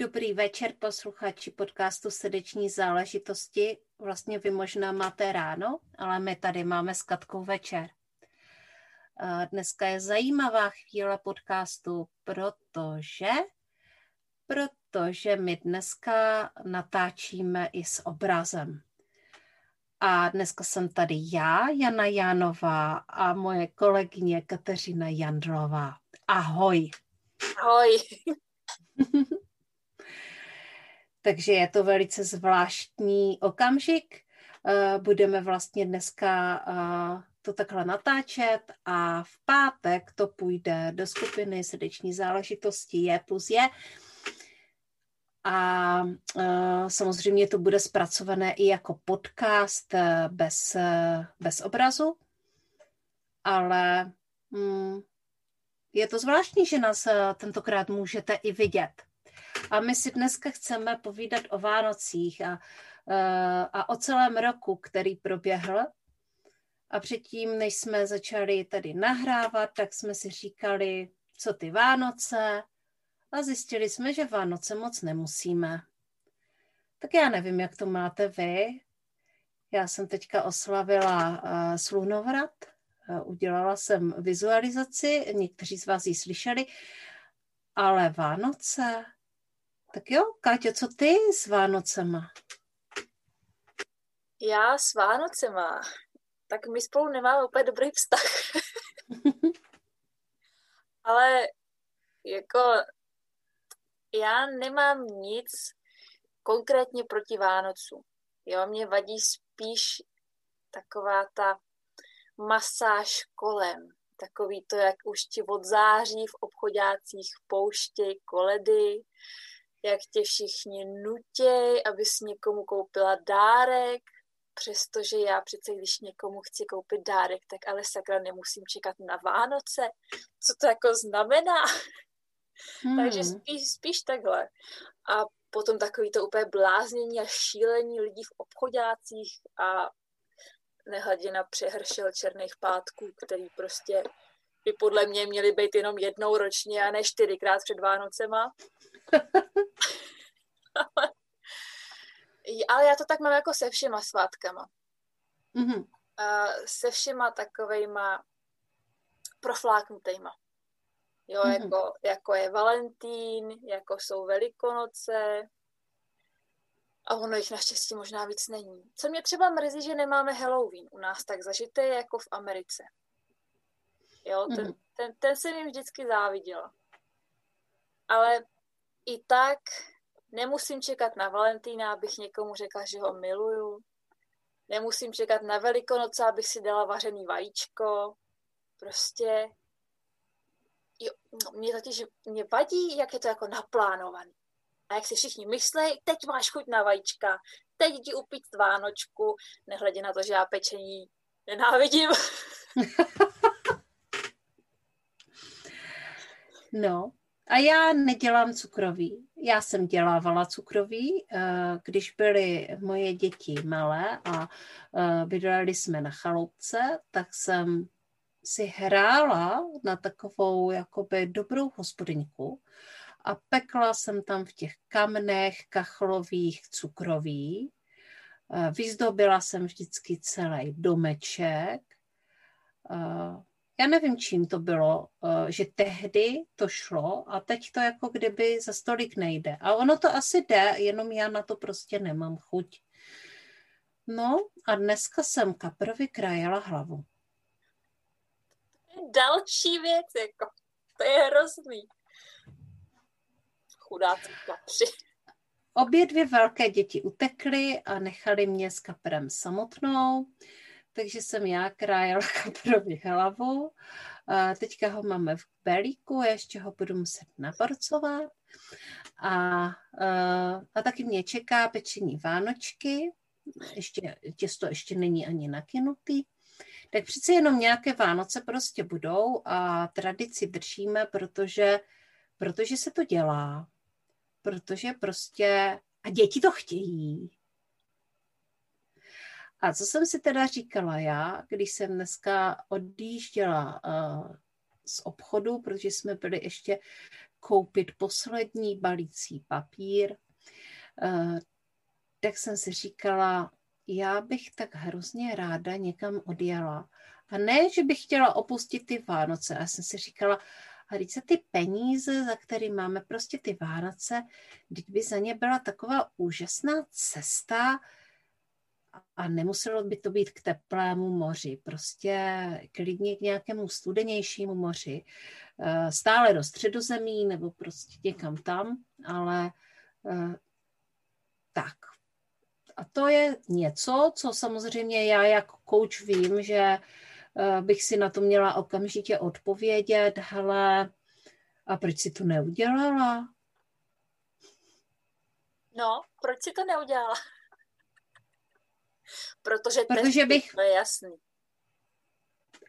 Dobrý večer, posluchači podcastu Srdeční záležitosti. Vlastně vy možná máte ráno, ale my tady máme s Katkou večer. Dneska je zajímavá chvíle podcastu, protože, protože my dneska natáčíme i s obrazem. A dneska jsem tady já, Jana Janová a moje kolegyně Kateřina Jandlová. Ahoj. Ahoj. Takže je to velice zvláštní okamžik. Eh, budeme vlastně dneska eh, to takhle natáčet a v pátek to půjde do skupiny srdeční záležitosti je plus je. A uh, samozřejmě to bude zpracované i jako podcast bez, bez obrazu, ale um, je to zvláštní, že nás tentokrát můžete i vidět. A my si dneska chceme povídat o Vánocích a, a o celém roku, který proběhl. A předtím, než jsme začali tady nahrávat, tak jsme si říkali, co ty Vánoce. A zjistili jsme, že Vánoce moc nemusíme. Tak já nevím, jak to máte vy. Já jsem teďka oslavila uh, slunovrat, uh, udělala jsem vizualizaci, někteří z vás ji slyšeli, ale Vánoce, tak jo, Káťo, co ty s Vánocema? Já s Vánocema? Tak my spolu nemáme úplně dobrý vztah. Ale jako já nemám nic konkrétně proti Vánocu. Jo, mě vadí spíš taková ta masáž kolem. Takový to, jak už ti od září v obchodácích pouštěj koledy, jak tě všichni nutěj, abys někomu koupila dárek, přestože já přece, když někomu chci koupit dárek, tak ale sakra nemusím čekat na Vánoce. Co to jako znamená? Hmm. Takže spíš, spíš takhle. A potom takový to úplně bláznění a šílení lidí v obchodácích a nehledě na přehršel černých pátků, který prostě by podle mě měly být jenom jednou ročně a ne čtyřikrát před Vánocema. Ale, ale já to tak mám jako se všema svátkama. Mm-hmm. Uh, se všema takovejma profláknutejma. Jo, mm-hmm. jako, jako je Valentín, jako jsou Velikonoce, a ono jich naštěstí možná víc není. Co mě třeba mrzí, že nemáme Halloween u nás tak zažité jako v Americe. Jo, ten, mm-hmm. ten, ten jsem jim vždycky záviděla. Ale i tak nemusím čekat na Valentína, abych někomu řekla, že ho miluju. Nemusím čekat na Velikonoce, abych si dala vařený vajíčko. Prostě jo, no, mě totiž mě vadí, jak je to jako naplánovaný. A jak si všichni myslí, teď máš chuť na vajíčka, teď jdi upít vánočku, nehledě na to, že já pečení nenávidím. no, a já nedělám cukroví. Já jsem dělávala cukroví, eh, když byly moje děti malé a eh, bydleli jsme na chaloupce, tak jsem si hrála na takovou jakoby dobrou hospodyňku a pekla jsem tam v těch kamnech kachlových cukroví. Eh, vyzdobila jsem vždycky celý domeček já nevím, čím to bylo, eh, že tehdy to šlo a teď to jako kdyby za stolik nejde. A ono to asi jde, jenom já na to prostě nemám chuť. No a dneska jsem kaprovi krajela hlavu. Další věc, jako, to je hrozný. Chudáci kapři. Obě dvě velké děti utekly a nechali mě s kaprem samotnou takže jsem já krájela kaprovi hlavu. A teďka ho máme v belíku, ještě ho budu muset naporcovat. A, a taky mě čeká pečení Vánočky, ještě, těsto ještě není ani nakynutý. Tak přece jenom nějaké Vánoce prostě budou a tradici držíme, protože, protože se to dělá. Protože prostě, a děti to chtějí. A co jsem si teda říkala já, když jsem dneska odjížděla uh, z obchodu, protože jsme byli ještě koupit poslední balící papír, uh, tak jsem si říkala, já bych tak hrozně ráda někam odjela. A ne, že bych chtěla opustit ty Vánoce. Já jsem si říkala, a když se ty peníze, za které máme prostě ty Vánoce, když by za ně byla taková úžasná cesta, a nemuselo by to být k teplému moři, prostě klidně k nějakému studenějšímu moři, eh, stále do středozemí nebo prostě někam tam, ale eh, tak. A to je něco, co samozřejmě já jako coach vím, že eh, bych si na to měla okamžitě odpovědět, hele, a proč si to neudělala? No, proč si to neudělala? Protože, protože testy, bych... to je jasný.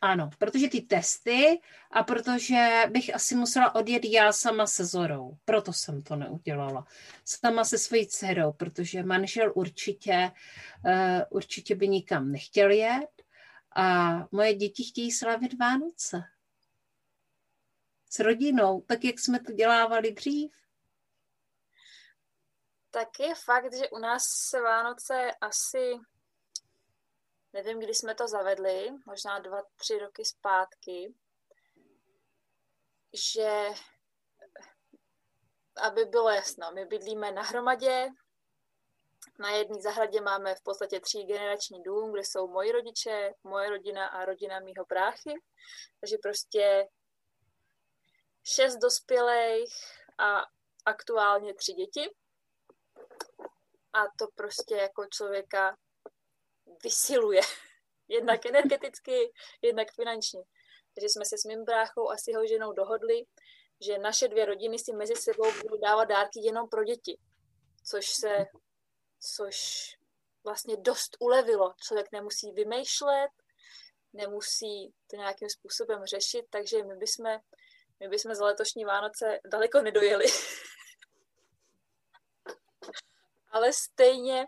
Ano, protože ty testy a protože bych asi musela odjet já sama se Zorou. Proto jsem to neudělala. Sama se svojí dcerou, protože manžel určitě, uh, určitě by nikam nechtěl jet a moje děti chtějí slavit Vánoce. S rodinou, tak jak jsme to dělávali dřív. Tak je fakt, že u nás se Vánoce asi nevím, kdy jsme to zavedli, možná dva, tři roky zpátky, že aby bylo jasno, my bydlíme na hromadě, na jedné zahradě máme v podstatě tří generační dům, kde jsou moji rodiče, moje rodina a rodina mýho bráchy. Takže prostě šest dospělých a aktuálně tři děti. A to prostě jako člověka vysiluje. jednak energeticky, jednak finančně. Takže jsme se s mým bráchou a s jeho ženou dohodli, že naše dvě rodiny si mezi sebou budou dávat dárky jenom pro děti. Což se, což vlastně dost ulevilo. Člověk nemusí vymýšlet, nemusí to nějakým způsobem řešit, takže my bychom, my bychom za letošní Vánoce daleko nedojeli. Ale stejně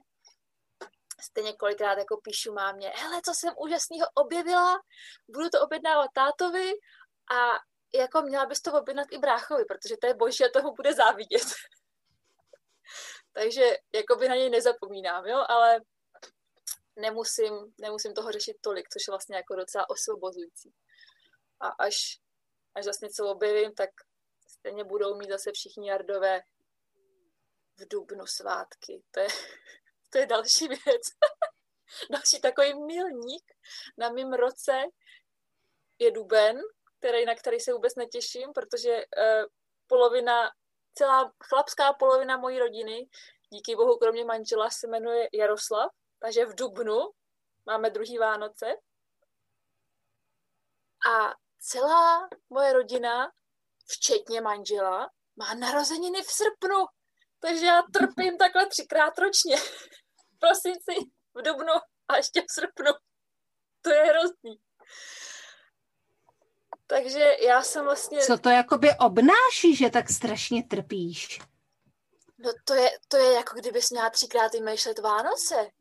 stejně kolikrát jako píšu mámě, hele, co jsem úžasného objevila, budu to objednávat tátovi a jako měla bys to objednat i bráchovi, protože to je boží a toho bude závidět. Takže jako by na něj nezapomínám, jo, ale nemusím, nemusím toho řešit tolik, což je vlastně jako docela osvobozující. A až, až zase něco objevím, tak stejně budou mít zase všichni jardové v dubnu svátky. To je, to je další věc. další takový milník na mém roce je duben, který, na který se vůbec netěším, protože uh, polovina, celá chlapská polovina mojí rodiny, díky bohu kromě manžela, se jmenuje Jaroslav, takže v dubnu máme druhý Vánoce. A celá moje rodina, včetně manžela, má narozeniny v srpnu. Takže já trpím takhle třikrát ročně. prosinci, v dubnu a ještě v srpnu. To je hrozný. Takže já jsem vlastně... Co to jakoby obnáší, že tak strašně trpíš? No to je, to je jako kdybys měla třikrát vymýšlet Vánoce.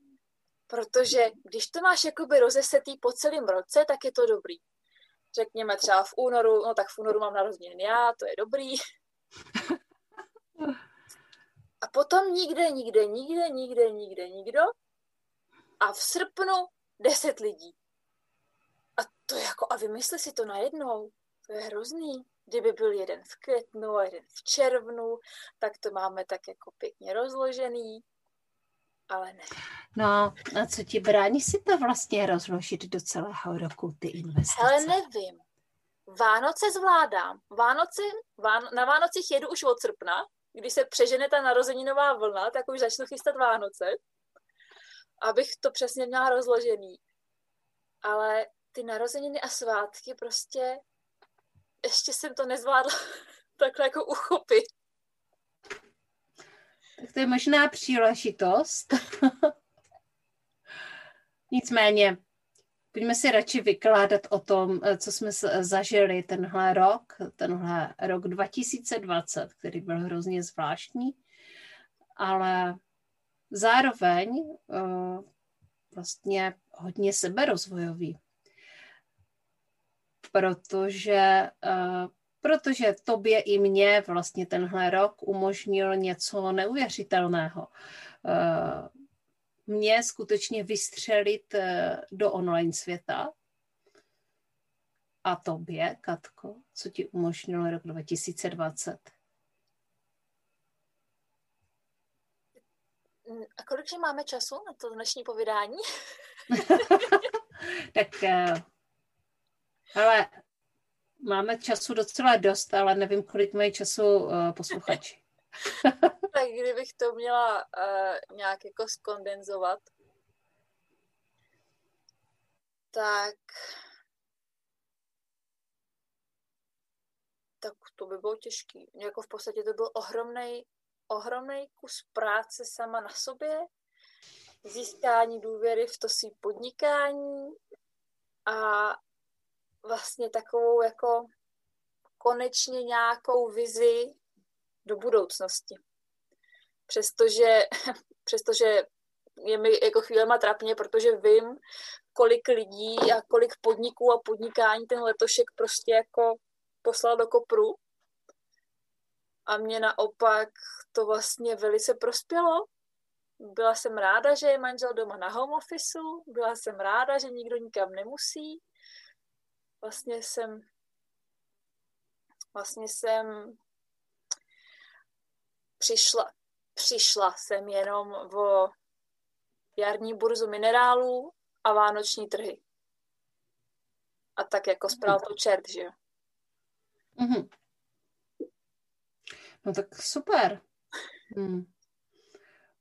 Protože když to máš jakoby rozesetý po celém roce, tak je to dobrý. Řekněme třeba v únoru, no tak v únoru mám narozeniny já, to je dobrý. A potom nikde, nikde, nikde, nikde, nikde, nikdo. A v srpnu deset lidí. A to je jako, a vymysli si to najednou. To je hrozný. Kdyby byl jeden v květnu a jeden v červnu, tak to máme tak jako pěkně rozložený. Ale ne. No a co ti brání si to vlastně rozložit do celého roku, ty investice? Ale nevím. Vánoce zvládám. Vánoce, ván, na Vánocích jedu už od srpna, když se přežene ta narozeninová vlna, tak už začnu chystat Vánoce, abych to přesně měla rozložený. Ale ty narozeniny a svátky prostě ještě jsem to nezvládla takhle jako uchopit. Tak to je možná příležitost. Nicméně, pojďme si radši vykládat o tom, eh, co jsme zažili tenhle rok, tenhle rok 2020, který byl hrozně zvláštní, ale zároveň uh, vlastně hodně seberozvojový. Protože, protože tobě i mě vlastně tenhle rok umožnil něco neuvěřitelného. Mě skutečně vystřelit do online světa. A tobě, Katko, co ti umožnilo rok 2020? A kolik máme času na to dnešní povídání? tak, ale máme času docela dost, ale nevím, kolik mají času uh, posluchači. tak kdybych to měla uh, nějak jako skondenzovat, tak tak to by bylo těžký. Jako v podstatě to byl ohromný ohromný kus práce sama na sobě, získání důvěry v to svý podnikání a vlastně takovou jako konečně nějakou vizi do budoucnosti. Přestože, přestože je mi jako chvílema trapně, protože vím, kolik lidí a kolik podniků a podnikání ten letošek prostě jako poslal do kopru a mě naopak to vlastně velice prospělo. Byla jsem ráda, že je manžel doma na home officeu, byla jsem ráda, že nikdo nikam nemusí. Vlastně jsem vlastně jsem přišla, přišla jsem jenom o jarní burzu minerálů a vánoční trhy. A tak jako spral to čert, že jo. Mm-hmm. No tak super. Hmm.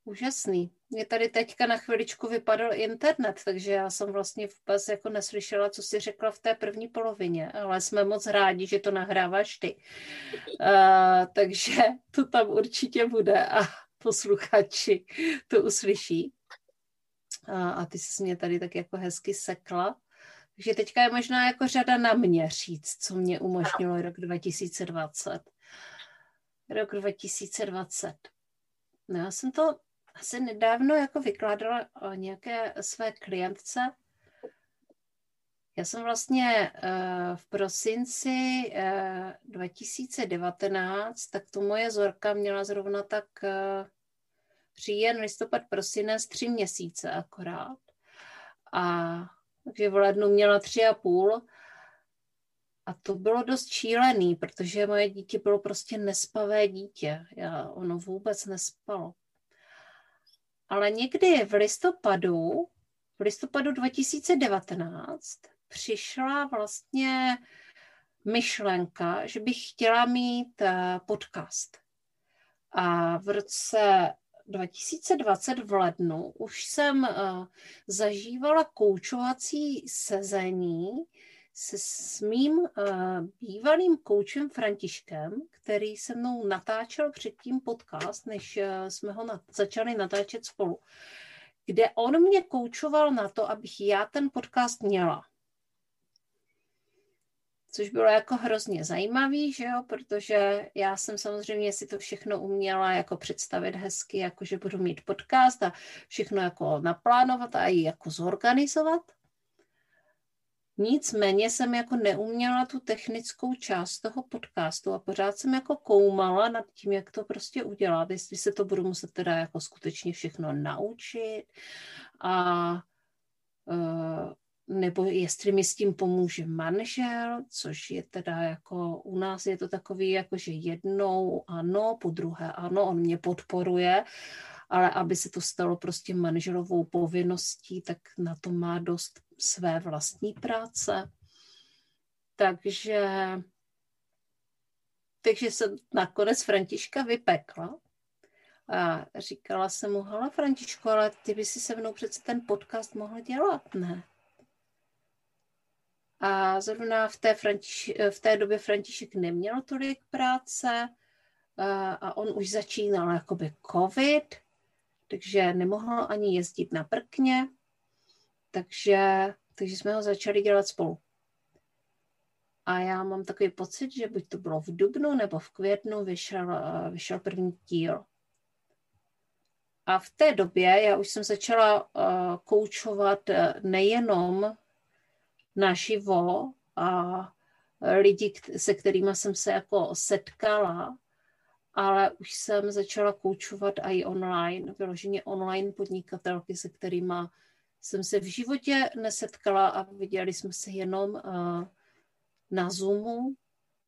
Úžasný. Mě tady teďka na chviličku vypadl internet, takže já jsem vlastně vůbec jako neslyšela, co jsi řekla v té první polovině, ale jsme moc rádi, že to nahráváš ty. Uh, takže to tam určitě bude a posluchači to uslyší. Uh, a ty jsi mě tady tak jako hezky sekla. Takže teďka je možná jako řada na mě říct, co mě umožnilo rok 2020 rok 2020. No, já jsem to asi nedávno jako vykládala o nějaké své klientce. Já jsem vlastně uh, v prosinci uh, 2019, tak to moje zorka měla zrovna tak říjen, listopad, prosinec, tři měsíce akorát. A takže v lednu měla tři a půl a to bylo dost šílený, protože moje dítě bylo prostě nespavé dítě. Já, ono vůbec nespalo. Ale někdy v listopadu, v listopadu 2019 přišla vlastně myšlenka, že bych chtěla mít eh, podcast. A v roce 2020 v lednu už jsem uh, zažívala koučovací sezení, se s mým uh, bývalým koučem Františkem, který se mnou natáčel předtím podcast, než uh, jsme ho nat- začali natáčet spolu, kde on mě koučoval na to, abych já ten podcast měla. Což bylo jako hrozně zajímavý, že jo, protože já jsem samozřejmě si to všechno uměla jako představit hezky, jako že budu mít podcast a všechno jako naplánovat a i jako zorganizovat. Nicméně jsem jako neuměla tu technickou část toho podcastu a pořád jsem jako koumala nad tím, jak to prostě udělat, jestli se to budu muset teda jako skutečně všechno naučit a uh, nebo jestli mi s tím pomůže manžel, což je teda jako u nás je to takový jako, že jednou ano, po druhé ano, on mě podporuje, ale aby se to stalo prostě manželovou povinností, tak na to má dost své vlastní práce. Takže, takže jsem nakonec Františka vypekla a říkala jsem mu, hele Františko, ale ty by si se mnou přece ten podcast mohl dělat, ne? A zrovna v té, Františ, v té době František neměl tolik práce, a on už začínal jakoby covid, takže nemohl ani jezdit na prkně, takže, takže jsme ho začali dělat spolu. A já mám takový pocit, že buď to bylo v dubnu nebo v květnu vyšel, eh, vyšel první díl. A v té době já už jsem začala uh, koučovat eh, nejenom naživo a lidi, se kterými jsem se jako setkala, ale už jsem začala koučovat i online, vyloženě online podnikatelky, se kterými jsem se v životě nesetkala a viděli jsme se jenom uh, na Zoomu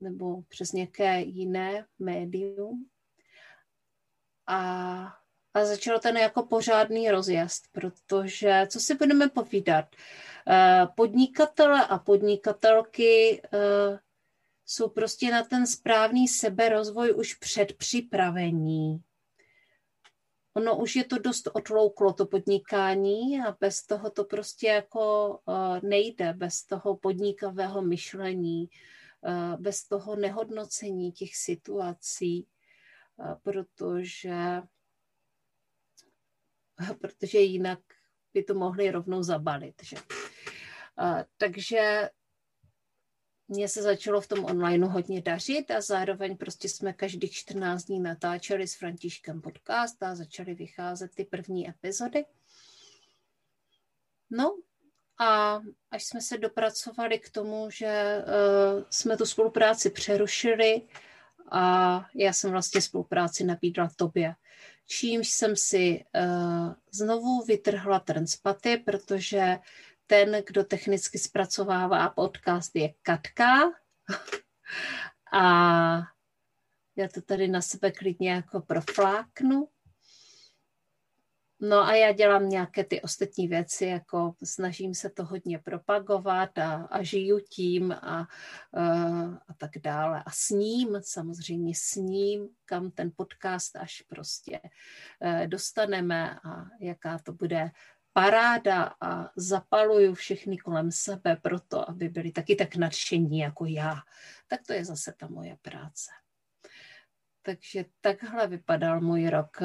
nebo přes nějaké jiné médium. A, a začal ten jako pořádný rozjezd, protože, co si budeme povídat, uh, podnikatele a podnikatelky uh, jsou prostě na ten správný seberozvoj už předpřipravení. Ono už je to dost otlouklo, to podnikání a bez toho to prostě jako uh, nejde, bez toho podnikavého myšlení, uh, bez toho nehodnocení těch situací, uh, protože, protože jinak by to mohli rovnou zabalit. Že? Takže mně se začalo v tom onlineu hodně dařit a zároveň prostě jsme každých 14 dní natáčeli s Františkem podcast a začaly vycházet ty první epizody. No a až jsme se dopracovali k tomu, že uh, jsme tu spolupráci přerušili a já jsem vlastně spolupráci nabídla tobě. Čímž jsem si uh, znovu vytrhla ten spaty, protože ten, kdo technicky zpracovává podcast, je Katka. A já to tady na sebe klidně jako profláknu. No a já dělám nějaké ty ostatní věci, jako snažím se to hodně propagovat a, a žiju tím a, uh, a tak dále. A s ním, samozřejmě s ním, kam ten podcast až prostě uh, dostaneme a jaká to bude paráda a zapaluju všechny kolem sebe proto, aby byli taky tak nadšení jako já, tak to je zase ta moje práce. Takže takhle vypadal můj rok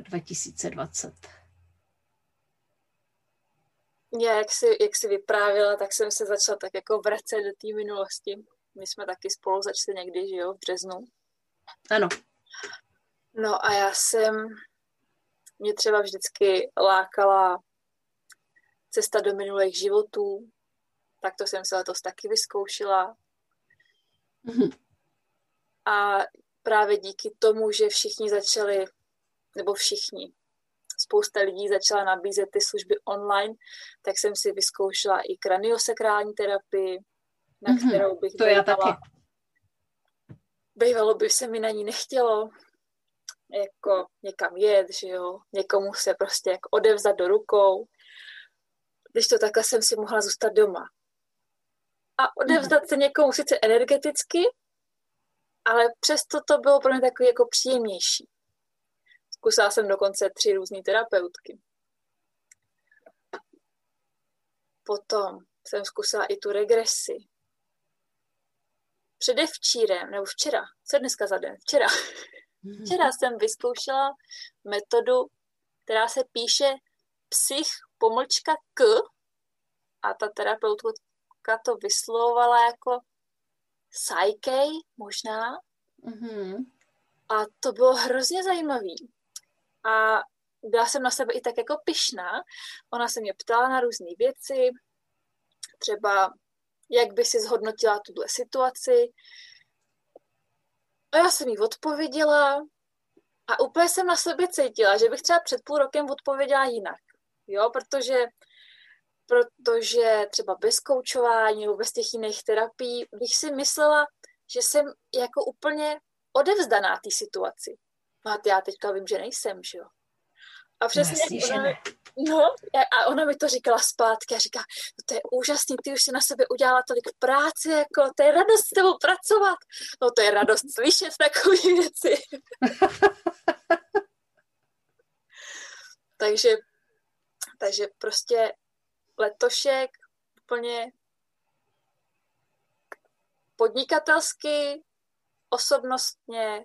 2020. Eh, já, jak jsi, jak jsi vyprávila, tak jsem se začala tak jako vracet do té minulosti. My jsme taky spolu začali někdy, že jo, v březnu. Ano. No a já jsem mě třeba vždycky lákala cesta do minulých životů, tak to jsem se letos taky vyzkoušela. Mm-hmm. A právě díky tomu, že všichni začali, nebo všichni, spousta lidí začala nabízet ty služby online, tak jsem si vyzkoušela i kraniosakrální terapii, na mm-hmm. kterou bych to já taky. Bývalo by se mi na ní nechtělo, jako někam jet, že jo, někomu se prostě jako odevzat do rukou. Když to takhle jsem si mohla zůstat doma. A odevzdat se někomu sice energeticky, ale přesto to bylo pro mě takový jako příjemnější. Zkusila jsem dokonce tři různé terapeutky. Potom jsem zkusila i tu regresi. Předevčírem, nebo včera, co dneska za den? Včera Včera jsem vyzkoušela metodu, která se píše psych pomlčka k a ta terapeutka to vyslovovala jako psyche možná. Mm-hmm. A to bylo hrozně zajímavý. A byla jsem na sebe i tak jako pyšná. Ona se mě ptala na různé věci, třeba jak by si zhodnotila tuhle situaci, a já jsem jí odpověděla a úplně jsem na sobě cítila, že bych třeba před půl rokem odpověděla jinak. Jo, protože, protože třeba bez koučování nebo bez těch jiných terapií bych si myslela, že jsem jako úplně odevzdaná té situaci. No a já teďka vím, že nejsem, že jo. A přesně, Jasně, ona, no, a ona mi to říkala zpátky a říká, no to je úžasný, ty už si na sebe udělala tolik práce, jako, to je radost s tebou pracovat. No to je radost slyšet takové věci. takže, takže prostě letošek úplně podnikatelsky, osobnostně,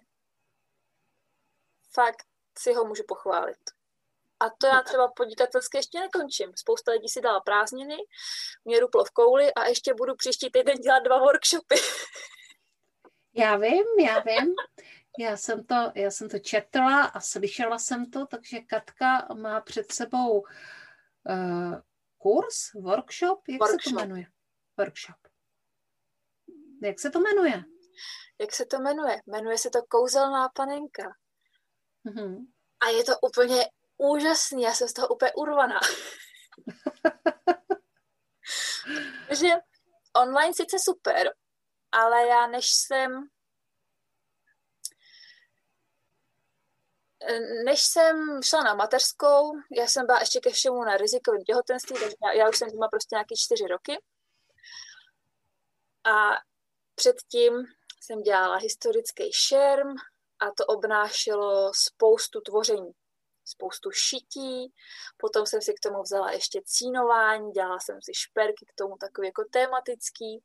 fakt si ho můžu pochválit. A to já třeba podnikatelsky ještě nekončím. Spousta lidí si dala prázdniny, mě ruplo v kouli a ještě budu příští týden dělat dva workshopy. Já vím, já vím. Já jsem to, já jsem to četla a slyšela jsem to, takže Katka má před sebou uh, kurz, workshop, jak workshop. se to jmenuje? Workshop. Jak se to jmenuje? Jak se to jmenuje? Jmenuje se to Kouzelná panenka. Mm-hmm. A je to úplně úžasný, já jsem z toho úplně urvaná. Takže online sice super, ale já než jsem než jsem šla na mateřskou, já jsem byla ještě ke všemu na rizikovém těhotenství, takže já, já už jsem doma prostě nějaký čtyři roky. A předtím jsem dělala historický šerm a to obnášelo spoustu tvoření, spoustu šití, potom jsem si k tomu vzala ještě cínování, dělala jsem si šperky k tomu takový jako tematický.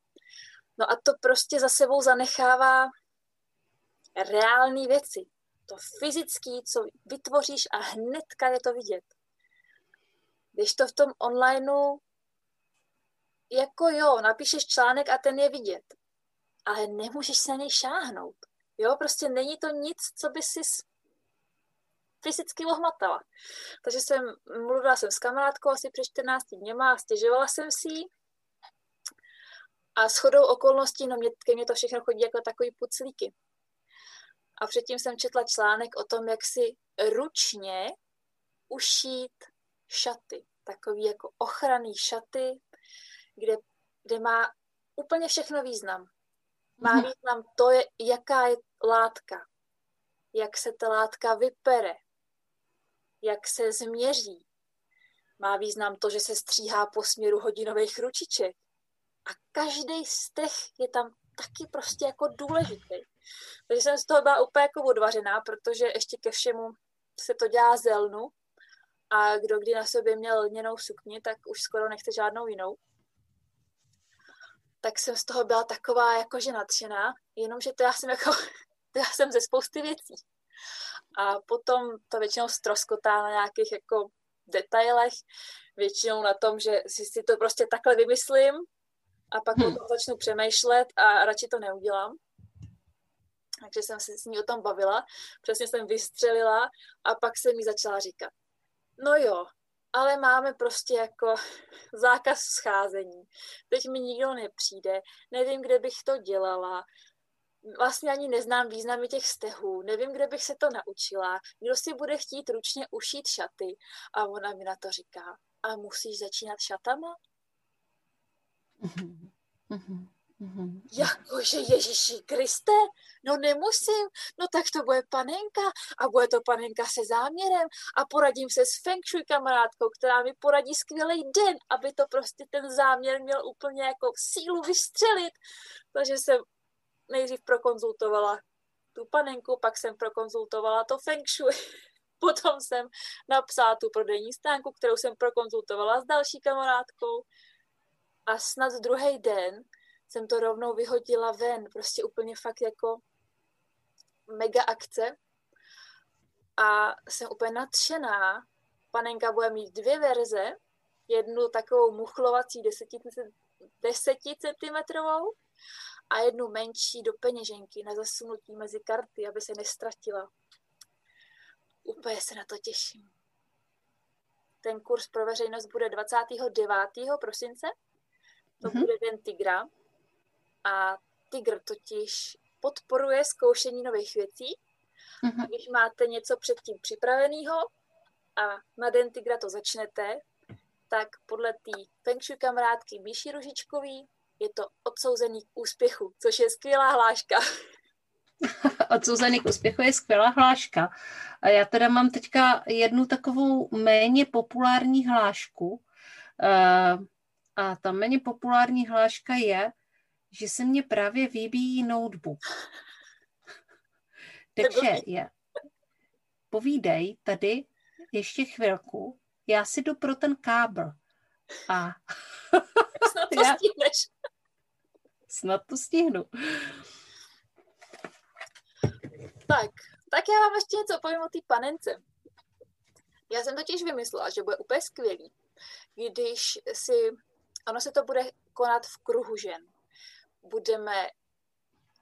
No a to prostě za sebou zanechává reální věci. To fyzický, co vytvoříš a hnedka je to vidět. Když to v tom onlineu, jako jo, napíšeš článek a ten je vidět, ale nemůžeš se na něj šáhnout. Jo, prostě není to nic, co by si fyzicky ohmatala. Takže jsem, mluvila jsem s kamarádkou asi před 14 dněma a stěžovala jsem si a s chodou okolností, no mě, ke mně to všechno chodí jako takový puclíky. A předtím jsem četla článek o tom, jak si ručně ušít šaty. Takový jako ochranný šaty, kde, kde má úplně všechno význam. Má mhm. význam to, je, jaká je látka, jak se ta látka vypere, jak se změří. Má význam to, že se stříhá po směru hodinových ručiček. A každý stech je tam taky prostě jako důležitý. Takže jsem z toho byla úplně jako odvařená, protože ještě ke všemu se to dělá z lnu a kdo kdy na sobě měl lněnou sukni, tak už skoro nechce žádnou jinou tak jsem z toho byla taková jakože nadšená, jenomže to já jsem jako, to já jsem ze spousty věcí. A potom to většinou stroskotá na nějakých jako detailech, většinou na tom, že si, si to prostě takhle vymyslím a pak hmm. o tom začnu přemýšlet a radši to neudělám. Takže jsem se s ní o tom bavila, přesně jsem vystřelila a pak jsem mi začala říkat, no jo, ale máme prostě jako zákaz scházení. Teď mi nikdo nepřijde, nevím, kde bych to dělala, vlastně ani neznám významy těch stehů, nevím, kde bych se to naučila, kdo si bude chtít ručně ušít šaty. A ona mi na to říká, a musíš začínat šatama? Jakože Ježíši Kriste, no nemusím, no tak to bude panenka a bude to panenka se záměrem a poradím se s Feng Shui kamarádkou, která mi poradí skvělý den, aby to prostě ten záměr měl úplně jako sílu vystřelit. Takže jsem nejdřív prokonzultovala tu panenku, pak jsem prokonzultovala to Feng Shui. Potom jsem napsala tu prodejní stánku, kterou jsem prokonzultovala s další kamarádkou. A snad druhý den jsem to rovnou vyhodila ven, prostě úplně fakt jako mega akce. A jsem úplně nadšená. Panenka bude mít dvě verze, jednu takovou muchlovací 10 cm a jednu menší do peněženky na zasunutí mezi karty, aby se nestratila. Úplně se na to těším. Ten kurz pro veřejnost bude 29. prosince. To mm-hmm. bude Den Tigra. A Tigr totiž podporuje zkoušení nových věcí. Mm-hmm. Když máte něco předtím připraveného a na Den Tigra to začnete, tak podle té Feng Shui kamarádky Míši Ružičkový je to odsouzený k úspěchu, což je skvělá hláška. odsouzený k úspěchu je skvělá hláška. A já teda mám teďka jednu takovou méně populární hlášku. Eh, a ta méně populární hláška je, že se mně právě vybíjí notebook. Takže je, povídej tady ještě chvilku, já si jdu pro ten kábel. A to já, stihneš. Snad to stihnu. Tak, Tak já vám ještě něco povím o té panence. Já jsem totiž vymyslela, že bude úplně skvělý, když si, ono se to bude konat v kruhu žen. Budeme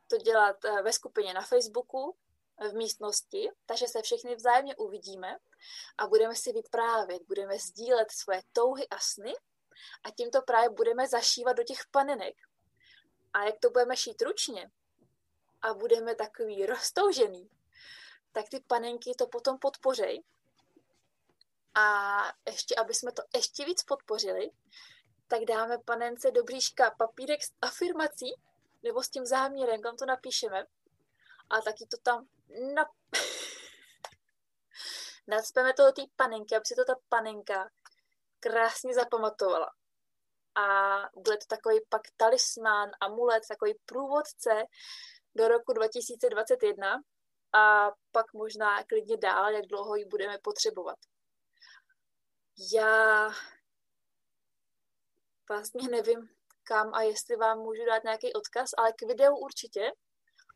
to dělat eh, ve skupině na Facebooku, v místnosti, takže se všichni vzájemně uvidíme a budeme si vyprávět, budeme sdílet svoje touhy a sny a tímto právě budeme zašívat do těch panenek. A jak to budeme šít ručně a budeme takový roztoužený, tak ty panenky to potom podpořej. A ještě, aby jsme to ještě víc podpořili, tak dáme panence do bříška papírek s afirmací, nebo s tím záměrem, kam to napíšeme. A taky to tam na... Nadspeme to do té panenky, aby si to ta panenka krásně zapamatovala. A bude to takový pak talismán, amulet, takový průvodce do roku 2021 a pak možná klidně dál, jak dlouho ji budeme potřebovat. Já vlastně nevím, kam a jestli vám můžu dát nějaký odkaz, ale k videu určitě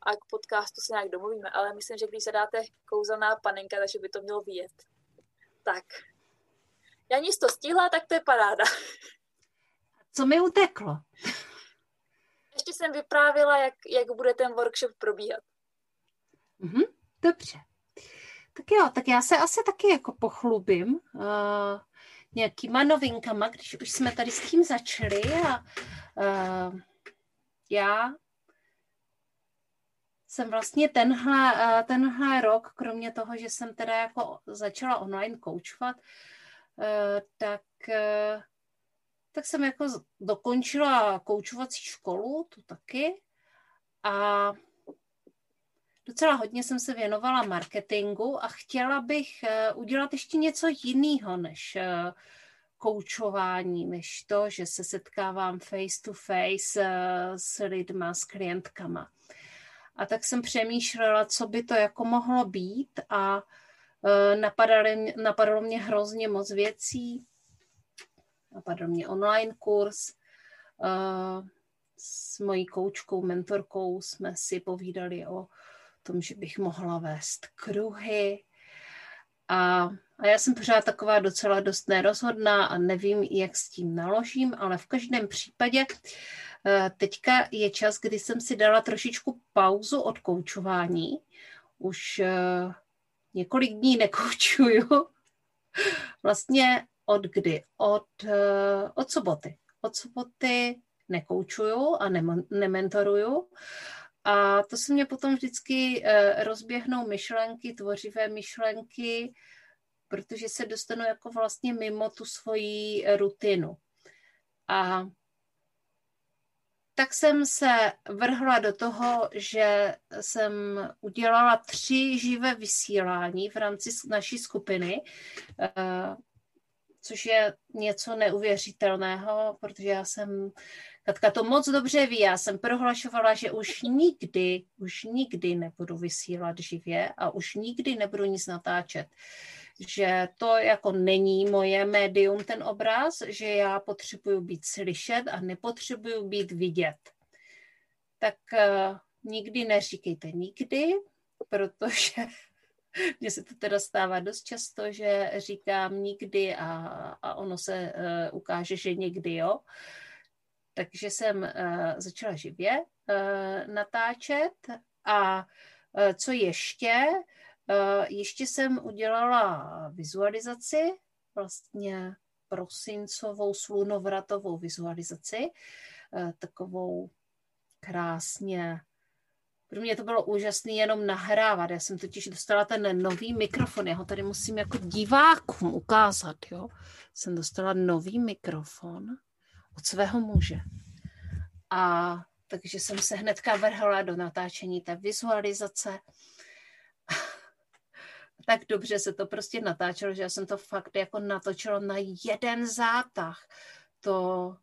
a k podcastu se nějak domluvíme, ale myslím, že když se dáte kouzelná panenka, takže by to mělo vyjet. Tak. Já nic to stihla, tak to je paráda. Co mi uteklo? Ještě jsem vyprávila, jak, jak bude ten workshop probíhat. Mhm, dobře. Tak jo, tak já se asi taky jako pochlubím uh, nějakýma novinkama, když už jsme tady s tím začali a uh, já jsem vlastně tenhle, uh, tenhle rok, kromě toho, že jsem teda jako začala online koučovat, uh, tak uh, tak jsem jako dokončila koučovací školu, tu taky. A docela hodně jsem se věnovala marketingu a chtěla bych eh, udělat ještě něco jiného než eh, koučování, než to, že se setkávám face to face eh, s lidma, s klientkama. A tak jsem přemýšlela, co by to jako mohlo být a napadalo, napadalo mě hrozně moc věcí napadl mě online kurz. S mojí koučkou, mentorkou jsme si povídali o tom, že bych mohla vést kruhy. A, a já jsem pořád taková docela dost nerozhodná a nevím, jak s tím naložím, ale v každém případě e, teďka je čas, kdy jsem si dala trošičku pauzu od koučování. Už několik dní nekoučuju. Vlastně od kdy? Od, eh, od soboty. Od soboty nekoučuju a nementoruju. A to se mě potom vždycky eh, rozběhnou myšlenky, tvořivé myšlenky, protože se dostanu jako vlastně mimo tu svoji rutinu. A tak jsem se vrhla do toho, že jsem udělala tři živé vysílání v rámci naší skupiny. Eh, což je něco neuvěřitelného, protože já jsem, Katka to moc dobře ví, já jsem prohlašovala, že už nikdy, už nikdy nebudu vysílat živě a už nikdy nebudu nic natáčet. Že to jako není moje médium, ten obraz, že já potřebuju být slyšet a nepotřebuju být vidět. Tak uh, nikdy neříkejte nikdy, protože mně se to teda stává dost často, že říkám nikdy a, a ono se uh, ukáže, že někdy, jo. Takže jsem uh, začala živě uh, natáčet a uh, co ještě? Uh, ještě jsem udělala vizualizaci, vlastně prosincovou slunovratovou vizualizaci, uh, takovou krásně pro mě to bylo úžasné jenom nahrávat. Já jsem totiž dostala ten nový mikrofon. Já ho tady musím jako divákům ukázat. Jo? Jsem dostala nový mikrofon od svého muže. A takže jsem se hnedka vrhla do natáčení té vizualizace. Tak dobře se to prostě natáčelo, že já jsem to fakt jako natočila na jeden zátah. To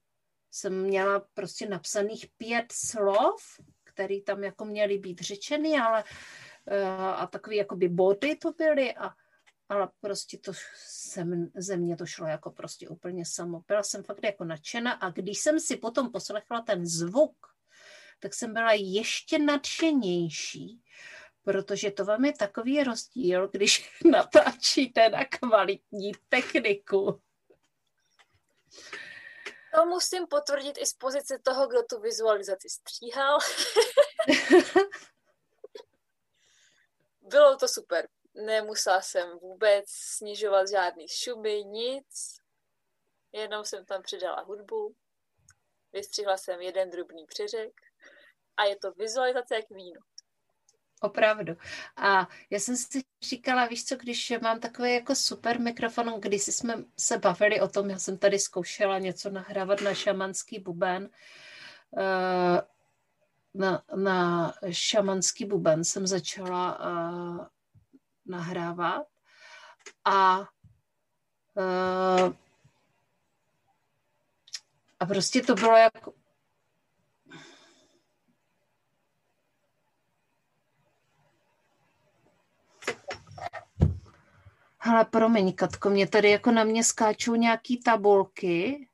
jsem měla prostě napsaných pět slov který tam jako měly být řečeny, ale eh, a takový jakoby body to byly a ale prostě to sem, ze mě to šlo jako prostě úplně samo. Byla jsem fakt jako nadšena a když jsem si potom poslechla ten zvuk, tak jsem byla ještě nadšenější, protože to vám je takový rozdíl, když natáčíte na kvalitní techniku. To musím potvrdit i z pozice toho, kdo tu vizualizaci stříhal. Bylo to super. Nemusela jsem vůbec snižovat žádný šumy, nic. Jenom jsem tam přidala hudbu, vystřihla jsem jeden drobný přeřek a je to vizualizace jak víno. Opravdu. A já jsem si říkala, víš co, když mám takový jako super mikrofon, když jsme se bavili o tom, já jsem tady zkoušela něco nahrávat na šamanský buben, eh, na, na šamanský buben jsem začala uh, nahrávat a uh, a prostě to bylo jako Hele, promiň, Katko, mě tady jako na mě skáčou nějaký tabulky,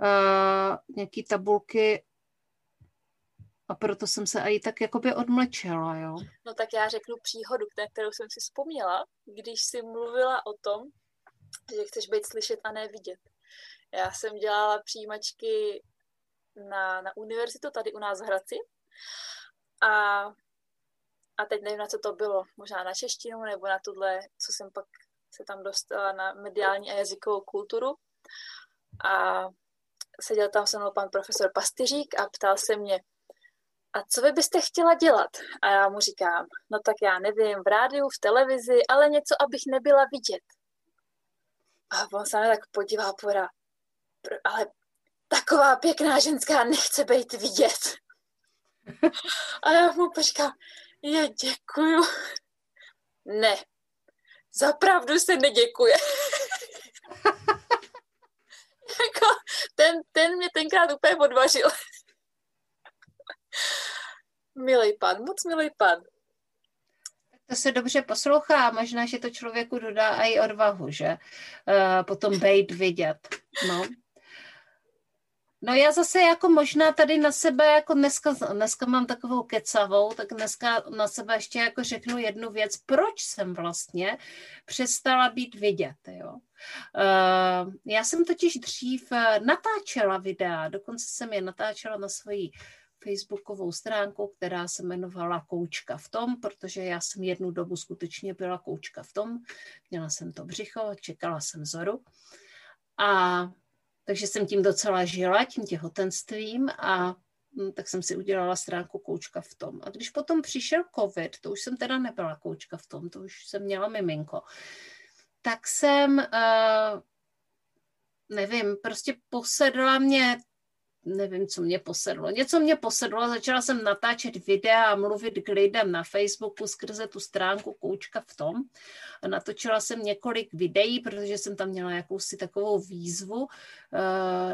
uh, nějaký tabulky a proto jsem se i tak jakoby odmlčela, jo. No tak já řeknu příhodu, kterou jsem si vzpomněla, když jsi mluvila o tom, že chceš být slyšet a ne vidět. Já jsem dělala přijímačky na, na univerzitu tady u nás v Hradci a, a teď nevím, na co to bylo. Možná na češtinu nebo na tuhle, co jsem pak se tam dostala na mediální a jazykovou kulturu. A seděl tam se mnou pan profesor Pastyřík a ptal se mě, a co vy byste chtěla dělat? A já mu říkám, no tak já nevím, v rádiu, v televizi, ale něco, abych nebyla vidět. A on se tak podívá pora, ale taková pěkná ženská nechce být vidět. A já mu říkám, je, děkuju. Ne, zapravdu se neděkuje. jako, ten, ten mě tenkrát úplně odvažil. milý pan, moc milý pan. To se dobře poslouchá, možná, že to člověku dodá i odvahu, že? Uh, potom bejt vidět. No. No já zase jako možná tady na sebe, jako dneska, dneska mám takovou kecavou, tak dneska na sebe ještě jako řeknu jednu věc, proč jsem vlastně přestala být vidět, jo. Uh, já jsem totiž dřív natáčela videa, dokonce jsem je natáčela na svoji facebookovou stránku, která se jmenovala Koučka v tom, protože já jsem jednu dobu skutečně byla koučka v tom. Měla jsem to břicho, čekala jsem zoru. A takže jsem tím docela žila, tím těhotenstvím a hm, tak jsem si udělala stránku koučka v tom. A když potom přišel covid, to už jsem teda nebyla koučka v tom, to už jsem měla miminko, tak jsem, uh, nevím, prostě posedla mě nevím, co mě posedlo. Něco mě posedlo, začala jsem natáčet videa a mluvit k lidem na Facebooku skrze tu stránku Koučka v tom. A natočila jsem několik videí, protože jsem tam měla jakousi takovou výzvu, uh,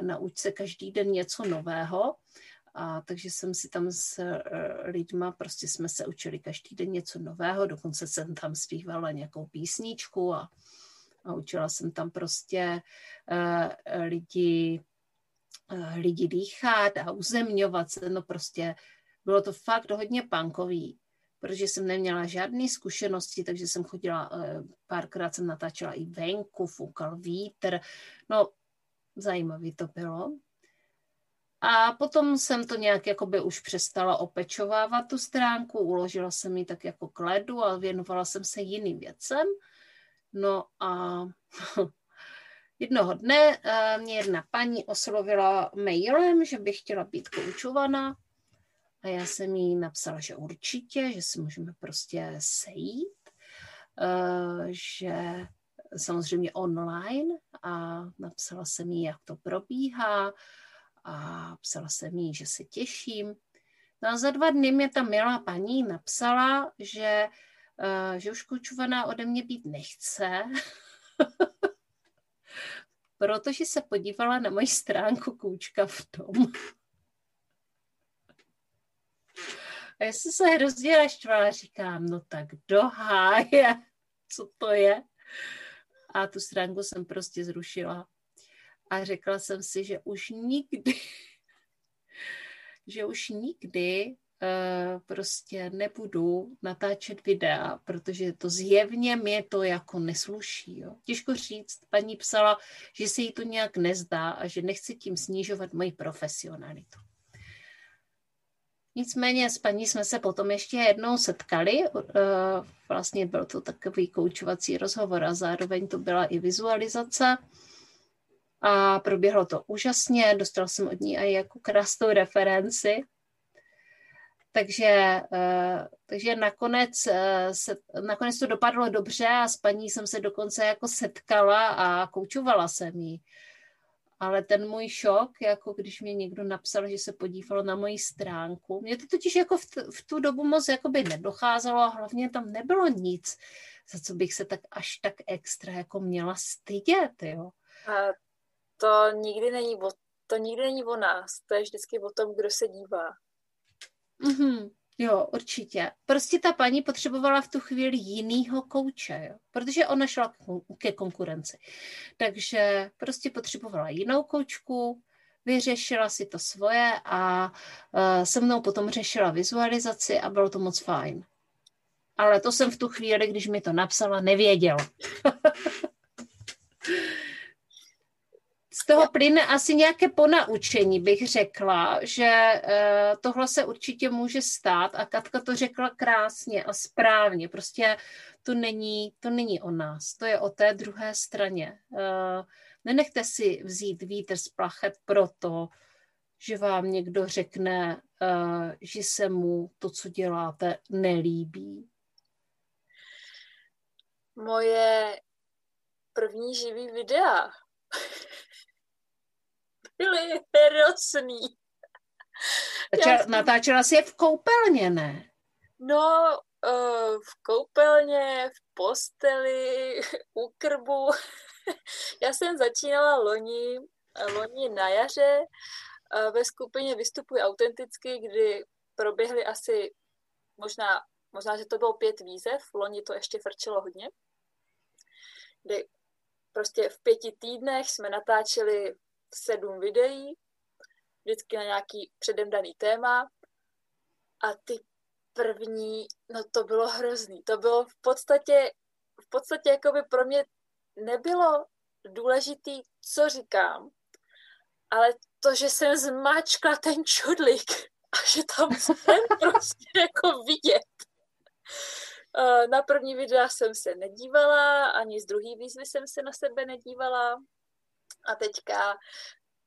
nauč se každý den něco nového. A takže jsem si tam s uh, lidma, prostě jsme se učili každý den něco nového, dokonce jsem tam zpívala nějakou písničku a, a učila jsem tam prostě uh, lidi Eh, lidi dýchat a uzemňovat se, no prostě bylo to fakt hodně punkový, protože jsem neměla žádné zkušenosti, takže jsem chodila, eh, párkrát jsem natáčela i venku, foukal vítr, no zajímavý to bylo. A potom jsem to nějak jakoby už přestala opečovávat tu stránku, uložila jsem ji tak jako k ledu a věnovala jsem se jiným věcem. No a Jednoho dne uh, mě jedna paní oslovila mailem, že by chtěla být koučovaná. A já jsem jí napsala, že určitě, že si můžeme prostě sejít, uh, že samozřejmě online. A napsala jsem jí, jak to probíhá. A psala jsem jí, že se těším. No a za dva dny mě ta milá paní napsala, že, uh, že už koučovaná ode mě být nechce, protože se podívala na moji stránku Kůčka v tom. A já jsem se hrozně naštvala, říkám, no tak do háje, co to je? A tu stránku jsem prostě zrušila. A řekla jsem si, že už nikdy, že už nikdy prostě nebudu natáčet videa, protože to zjevně mě to jako nesluší. Jo. Těžko říct, paní psala, že se jí to nějak nezdá a že nechce tím snižovat moji profesionalitu. Nicméně s paní jsme se potom ještě jednou setkali. Eh, vlastně byl to takový koučovací rozhovor a zároveň to byla i vizualizace. A proběhlo to úžasně, dostal jsem od ní i jako krásnou referenci. Takže, eh, takže nakonec, eh, se, nakonec to dopadlo dobře a s paní jsem se dokonce jako setkala a koučovala jsem jí ale ten můj šok, jako když mě někdo napsal, že se podíval na moji stránku, mě to totiž jako v, t- v tu dobu moc jakoby nedocházelo a hlavně tam nebylo nic, za co bych se tak až tak extra jako měla stydět, jo. A to nikdy není o, to nikdy není o nás, to je vždycky o tom, kdo se dívá. Mm-hmm. Jo, určitě. Prostě ta paní potřebovala v tu chvíli jinýho kouče, jo? protože ona šla ke konkurenci. Takže prostě potřebovala jinou koučku, vyřešila si to svoje a uh, se mnou potom řešila vizualizaci a bylo to moc fajn. Ale to jsem v tu chvíli, když mi to napsala, nevěděla. z toho plyne asi nějaké ponaučení, bych řekla, že uh, tohle se určitě může stát a Katka to řekla krásně a správně. Prostě to není, to není o nás, to je o té druhé straně. Uh, nenechte si vzít vítr z plachet proto, že vám někdo řekne, uh, že se mu to, co děláte, nelíbí. Moje první živý videa byly hrozný. Natáčela si je v koupelně, ne? No, uh, v koupelně, v posteli, u krbu. Já jsem začínala loni, loni na jaře uh, ve skupině Vystupuj autenticky, kdy proběhly asi možná, možná, že to bylo pět výzev, loni to ještě frčelo hodně, kdy prostě v pěti týdnech jsme natáčeli sedm videí, vždycky na nějaký předem daný téma a ty první, no to bylo hrozný. To bylo v podstatě, v podstatě jako by pro mě nebylo důležitý, co říkám, ale to, že jsem zmáčkla ten čudlik a že tam jsem prostě jako vidět. Eh, na první videa jsem se nedívala, ani z druhé výzvy jsem se na sebe nedívala. A teďka,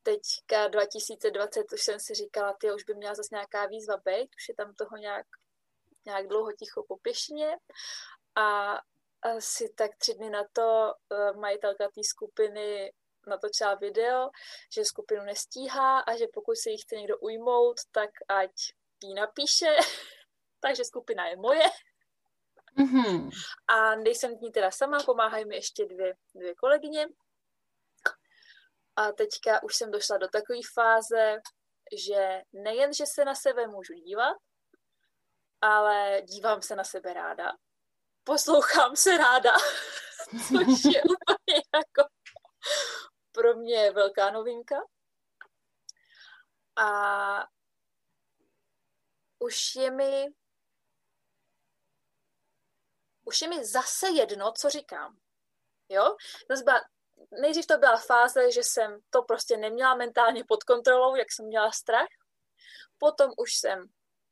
teďka 2020 už jsem si říkala, ty už by měla zase nějaká výzva být, už je tam toho nějak, nějak dlouho ticho po pěšině. A asi tak tři dny na to eh, majitelka té skupiny natočila video, že skupinu nestíhá a že pokud se jí chce někdo ujmout, tak ať jí napíše. Takže skupina je moje. Mm-hmm. A nejsem k ní teda sama, pomáhají mi ještě dvě, dvě kolegyně. A teďka už jsem došla do takové fáze, že nejen, že se na sebe můžu dívat, ale dívám se na sebe ráda. Poslouchám se ráda, což je úplně jako pro mě velká novinka. A už je mi už je mi zase jedno, co říkám. Jo? Byla nejdřív to byla fáze, že jsem to prostě neměla mentálně pod kontrolou, jak jsem měla strach. Potom už jsem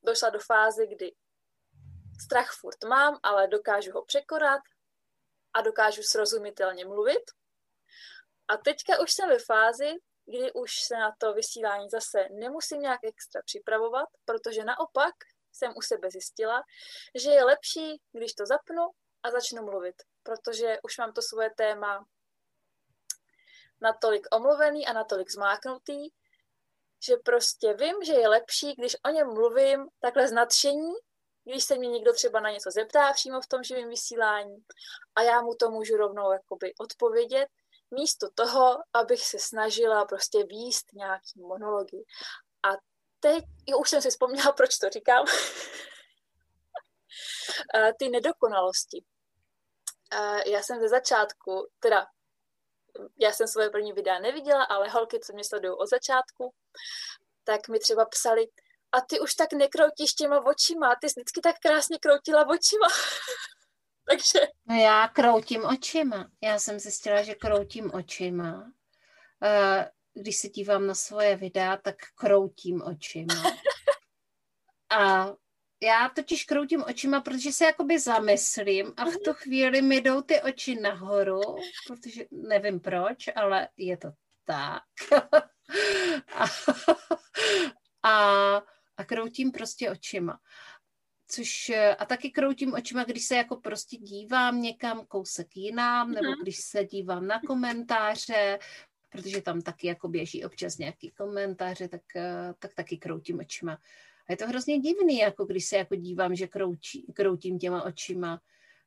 došla do fáze, kdy strach furt mám, ale dokážu ho překonat a dokážu srozumitelně mluvit. A teďka už jsem ve fázi, kdy už se na to vysílání zase nemusím nějak extra připravovat, protože naopak jsem u sebe zjistila, že je lepší, když to zapnu a začnu mluvit, protože už mám to svoje téma natolik omluvený a natolik zmáknutý, že prostě vím, že je lepší, když o něm mluvím takhle z nadšení, když se mě někdo třeba na něco zeptá přímo v tom živém vysílání a já mu to můžu rovnou jakoby odpovědět, místo toho, abych se snažila prostě výst nějaký monology. A teď, jo, už jsem si vzpomněla, proč to říkám, ty nedokonalosti. Já jsem ze začátku, teda já jsem svoje první videa neviděla, ale holky, co mě sledují od začátku, tak mi třeba psali, a ty už tak nekroutíš těma očima, ty jsi vždycky tak krásně kroutila očima. Takže... No já kroutím očima. Já jsem zjistila, že kroutím očima. Eh, když se dívám na svoje videa, tak kroutím očima. A já totiž kroutím očima, protože se jakoby zamyslím a v tu chvíli mi jdou ty oči nahoru, protože nevím proč, ale je to tak. a, a, a kroutím prostě očima. Což, a taky kroutím očima, když se jako prostě dívám někam kousek jinam, nebo mhm. když se dívám na komentáře, protože tam taky jako běží občas nějaký komentáře, tak, tak taky kroutím očima. A je to hrozně divný, jako když se jako dívám, že kroutí, kroutím těma očima.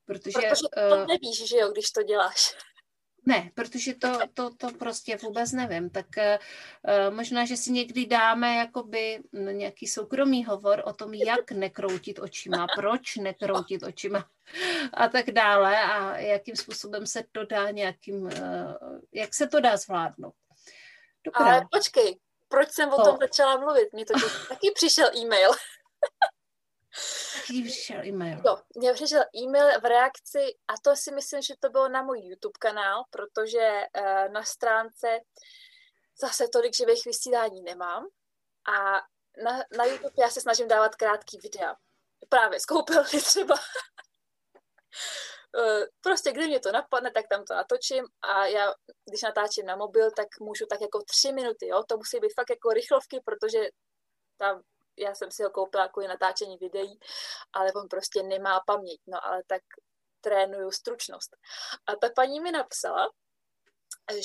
Protože, protože to uh, nevíš, že jo, když to děláš. Ne, protože to, to, to prostě vůbec nevím. Tak uh, možná, že si někdy dáme jakoby nějaký soukromý hovor o tom, jak nekroutit očima, proč nekroutit očima a tak dále a jakým způsobem se to dá nějakým, uh, jak se to dá zvládnout. Dobrá. Ale počkej, proč jsem o tom začala mluvit? Mně to taky přišel e-mail. Kdy přišel e-mail? No, mně přišel e-mail v reakci, a to si myslím, že to bylo na můj YouTube kanál, protože uh, na stránce zase tolik živých vysílání nemám. A na, na YouTube já se snažím dávat krátký videa. Právě z koupelny třeba. Eh, prostě kdy mě to napadne, tak tam to natočím a já, když natáčím na mobil, tak můžu tak jako tři minuty, jo, to musí být fakt jako rychlovky, protože tam já jsem si ho koupila jako natáčení videí, ale on prostě nemá paměť, no ale tak trénuju stručnost. A ta paní mi napsala,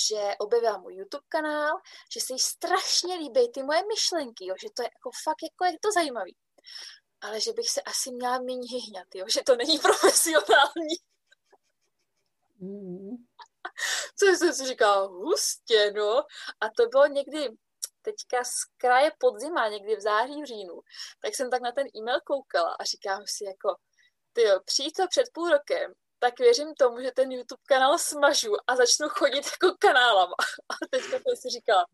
že objevila můj YouTube kanál, že se jí strašně líbí ty moje myšlenky, jo, že to je jako fakt jako je to zajímavý. Ale že bych se asi měla méně hyhňat, jo, že to není profesionální. Co jsem si říkala, hustě, no. A to bylo někdy teďka z kraje podzima, někdy v září, v říjnu, tak jsem tak na ten e-mail koukala a říkám si jako, ty jo, přijít to před půl rokem, tak věřím tomu, že ten YouTube kanál smažu a začnu chodit jako kanálama. A teďka jsem si říkala,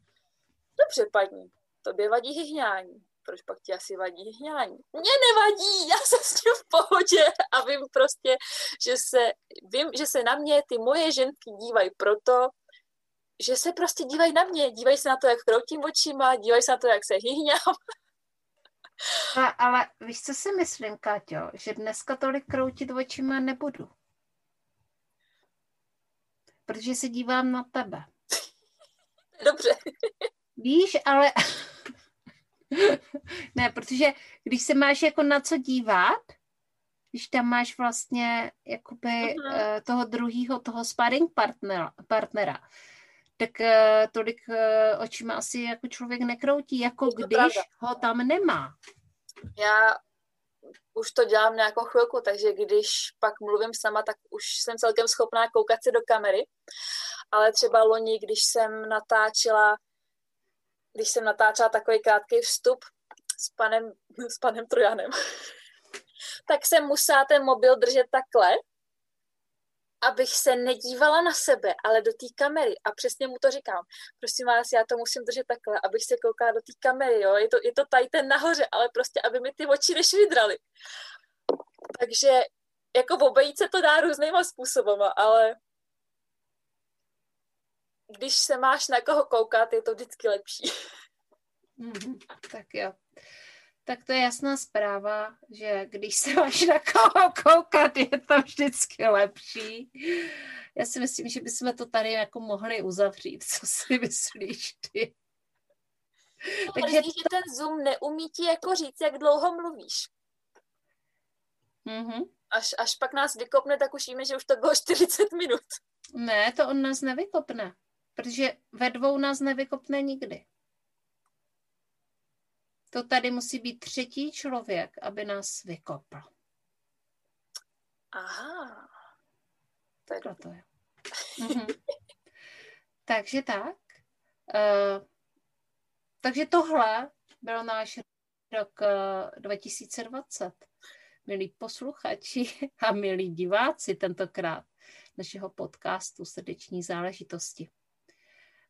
dobře, paní, tobě vadí hyhňání proč pak ti asi vadí hňání? Mně nevadí, já jsem s tím v pohodě a vím prostě, že se, vím, že se na mě ty moje ženky dívají proto, že se prostě dívají na mě, dívají se na to, jak kroutím očima, dívají se na to, jak se hyhňám. A, ale víš, co si myslím, Káťo, že dneska tolik kroutit očima nebudu. Protože se dívám na tebe. Dobře. Víš, ale ne, protože když se máš jako na co dívat, když tam máš vlastně jakoby uh-huh. toho druhého, toho sparring partnera, partnera tak uh, tolik uh, očima asi jako člověk nekroutí, jako když pravda. ho tam nemá. Já už to dělám nějakou chvilku, takže když pak mluvím sama, tak už jsem celkem schopná koukat se do kamery. Ale třeba loni, když jsem natáčela když jsem natáčela takový krátký vstup s panem, s panem Trojanem, tak jsem musela ten mobil držet takhle, abych se nedívala na sebe, ale do té kamery. A přesně mu to říkám. Prosím vás, já to musím držet takhle, abych se koukala do té kamery, jo. Je to, je to tady ten nahoře, ale prostě, aby mi ty oči nešvidraly. Takže jako obejít se to dá různýma způsobama, ale když se máš na koho koukat, je to vždycky lepší. Mm, tak jo. Tak to je jasná zpráva, že když se máš na koho koukat, je to vždycky lepší. Já si myslím, že bychom to tady jako mohli uzavřít. Co si myslíš ty? No, Takže to... že ten Zoom neumí ti jako říct, jak dlouho mluvíš. Mm-hmm. Až, až pak nás vykopne, tak už víme, že už to bylo 40 minut. Ne, to on nás nevykopne protože ve dvou nás nevykopne nikdy. To tady musí být třetí člověk, aby nás vykopl. Aha. To je Proto je. Takže tak. Uh, takže tohle byl náš rok uh, eh, 2020. Milí posluchači a milí diváci tentokrát našeho podcastu Srdeční záležitosti.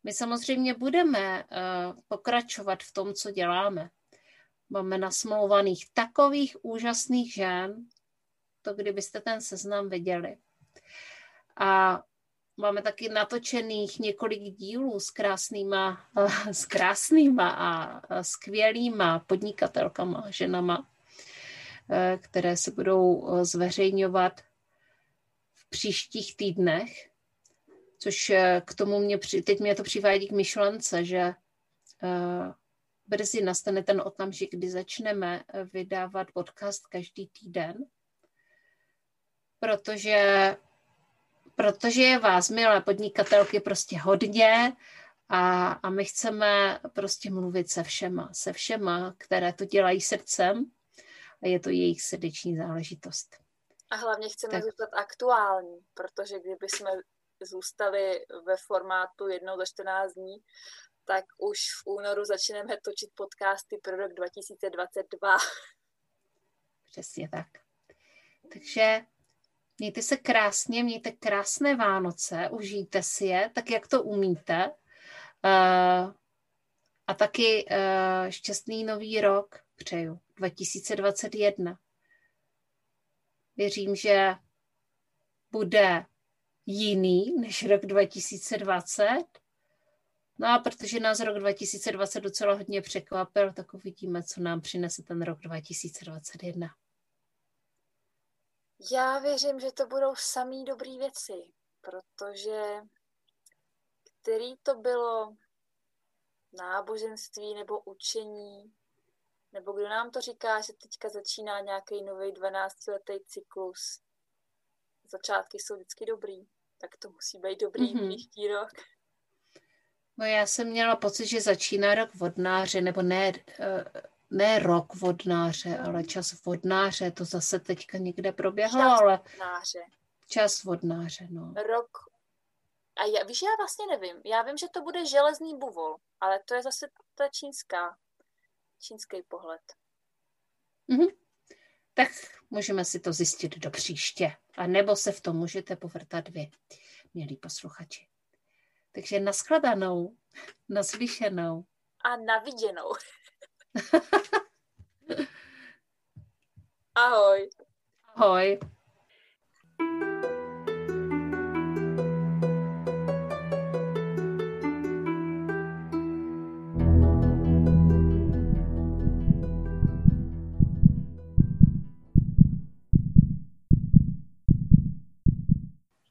My samozřejmě budeme uh, pokračovat v tom, co děláme. Máme nasmlouvaných takových úžasných žen, to kdybyste ten seznam viděli. A máme taky natočených několik dílů s krásnýma, s krásnýma a skvělýma podnikatelkama, ženama, eh, které se budou eh, zveřejňovat v příštích týdnech, což eh, k tomu mě, teď mě to přivádí k myšlence, že brzy nastane ten okamžik, kdy začneme vydávat podcast každý týden, protože, protože je vás, milé podnikatelky, prostě hodně a, a my chceme prostě mluvit se všema, se všema, které to dělají srdcem a je to jejich srdeční záležitost. A hlavně chceme tak. zůstat aktuální, protože kdyby jsme zůstali ve formátu jednou za 14 dní, tak už v únoru začneme točit podcasty pro rok 2022. Přesně tak. Takže mějte se krásně, mějte krásné Vánoce, užijte si je, tak jak to umíte. Uh, a taky uh, šťastný nový rok přeju, 2021. Věřím, že bude jiný než rok 2020 No a protože nás rok 2020 docela hodně překvapil, tak uvidíme, co nám přinese ten rok 2021. Já věřím, že to budou samý dobrý věci, protože který to bylo náboženství nebo učení, nebo kdo nám to říká, že teďka začíná nějaký nový 12-letý cyklus. Začátky jsou vždycky dobrý, tak to musí být dobrý mm-hmm. příští rok. No já jsem měla pocit, že začíná rok vodnáře, nebo ne, eh, ne rok vodnáře, ale čas vodnáře, to zase teďka někde proběhlo, čas ale... Vodnáře. Čas vodnáře, no. Rok a já, víš, já vlastně nevím. Já vím, že to bude železný buvol, ale to je zase ta čínská, čínský pohled. Mm-hmm. Tak můžeme si to zjistit do příště. A nebo se v tom můžete povrtat vy, milí posluchači. Takže naschledanou, naslyšenou. A naviděnou. Ahoj. Ahoj.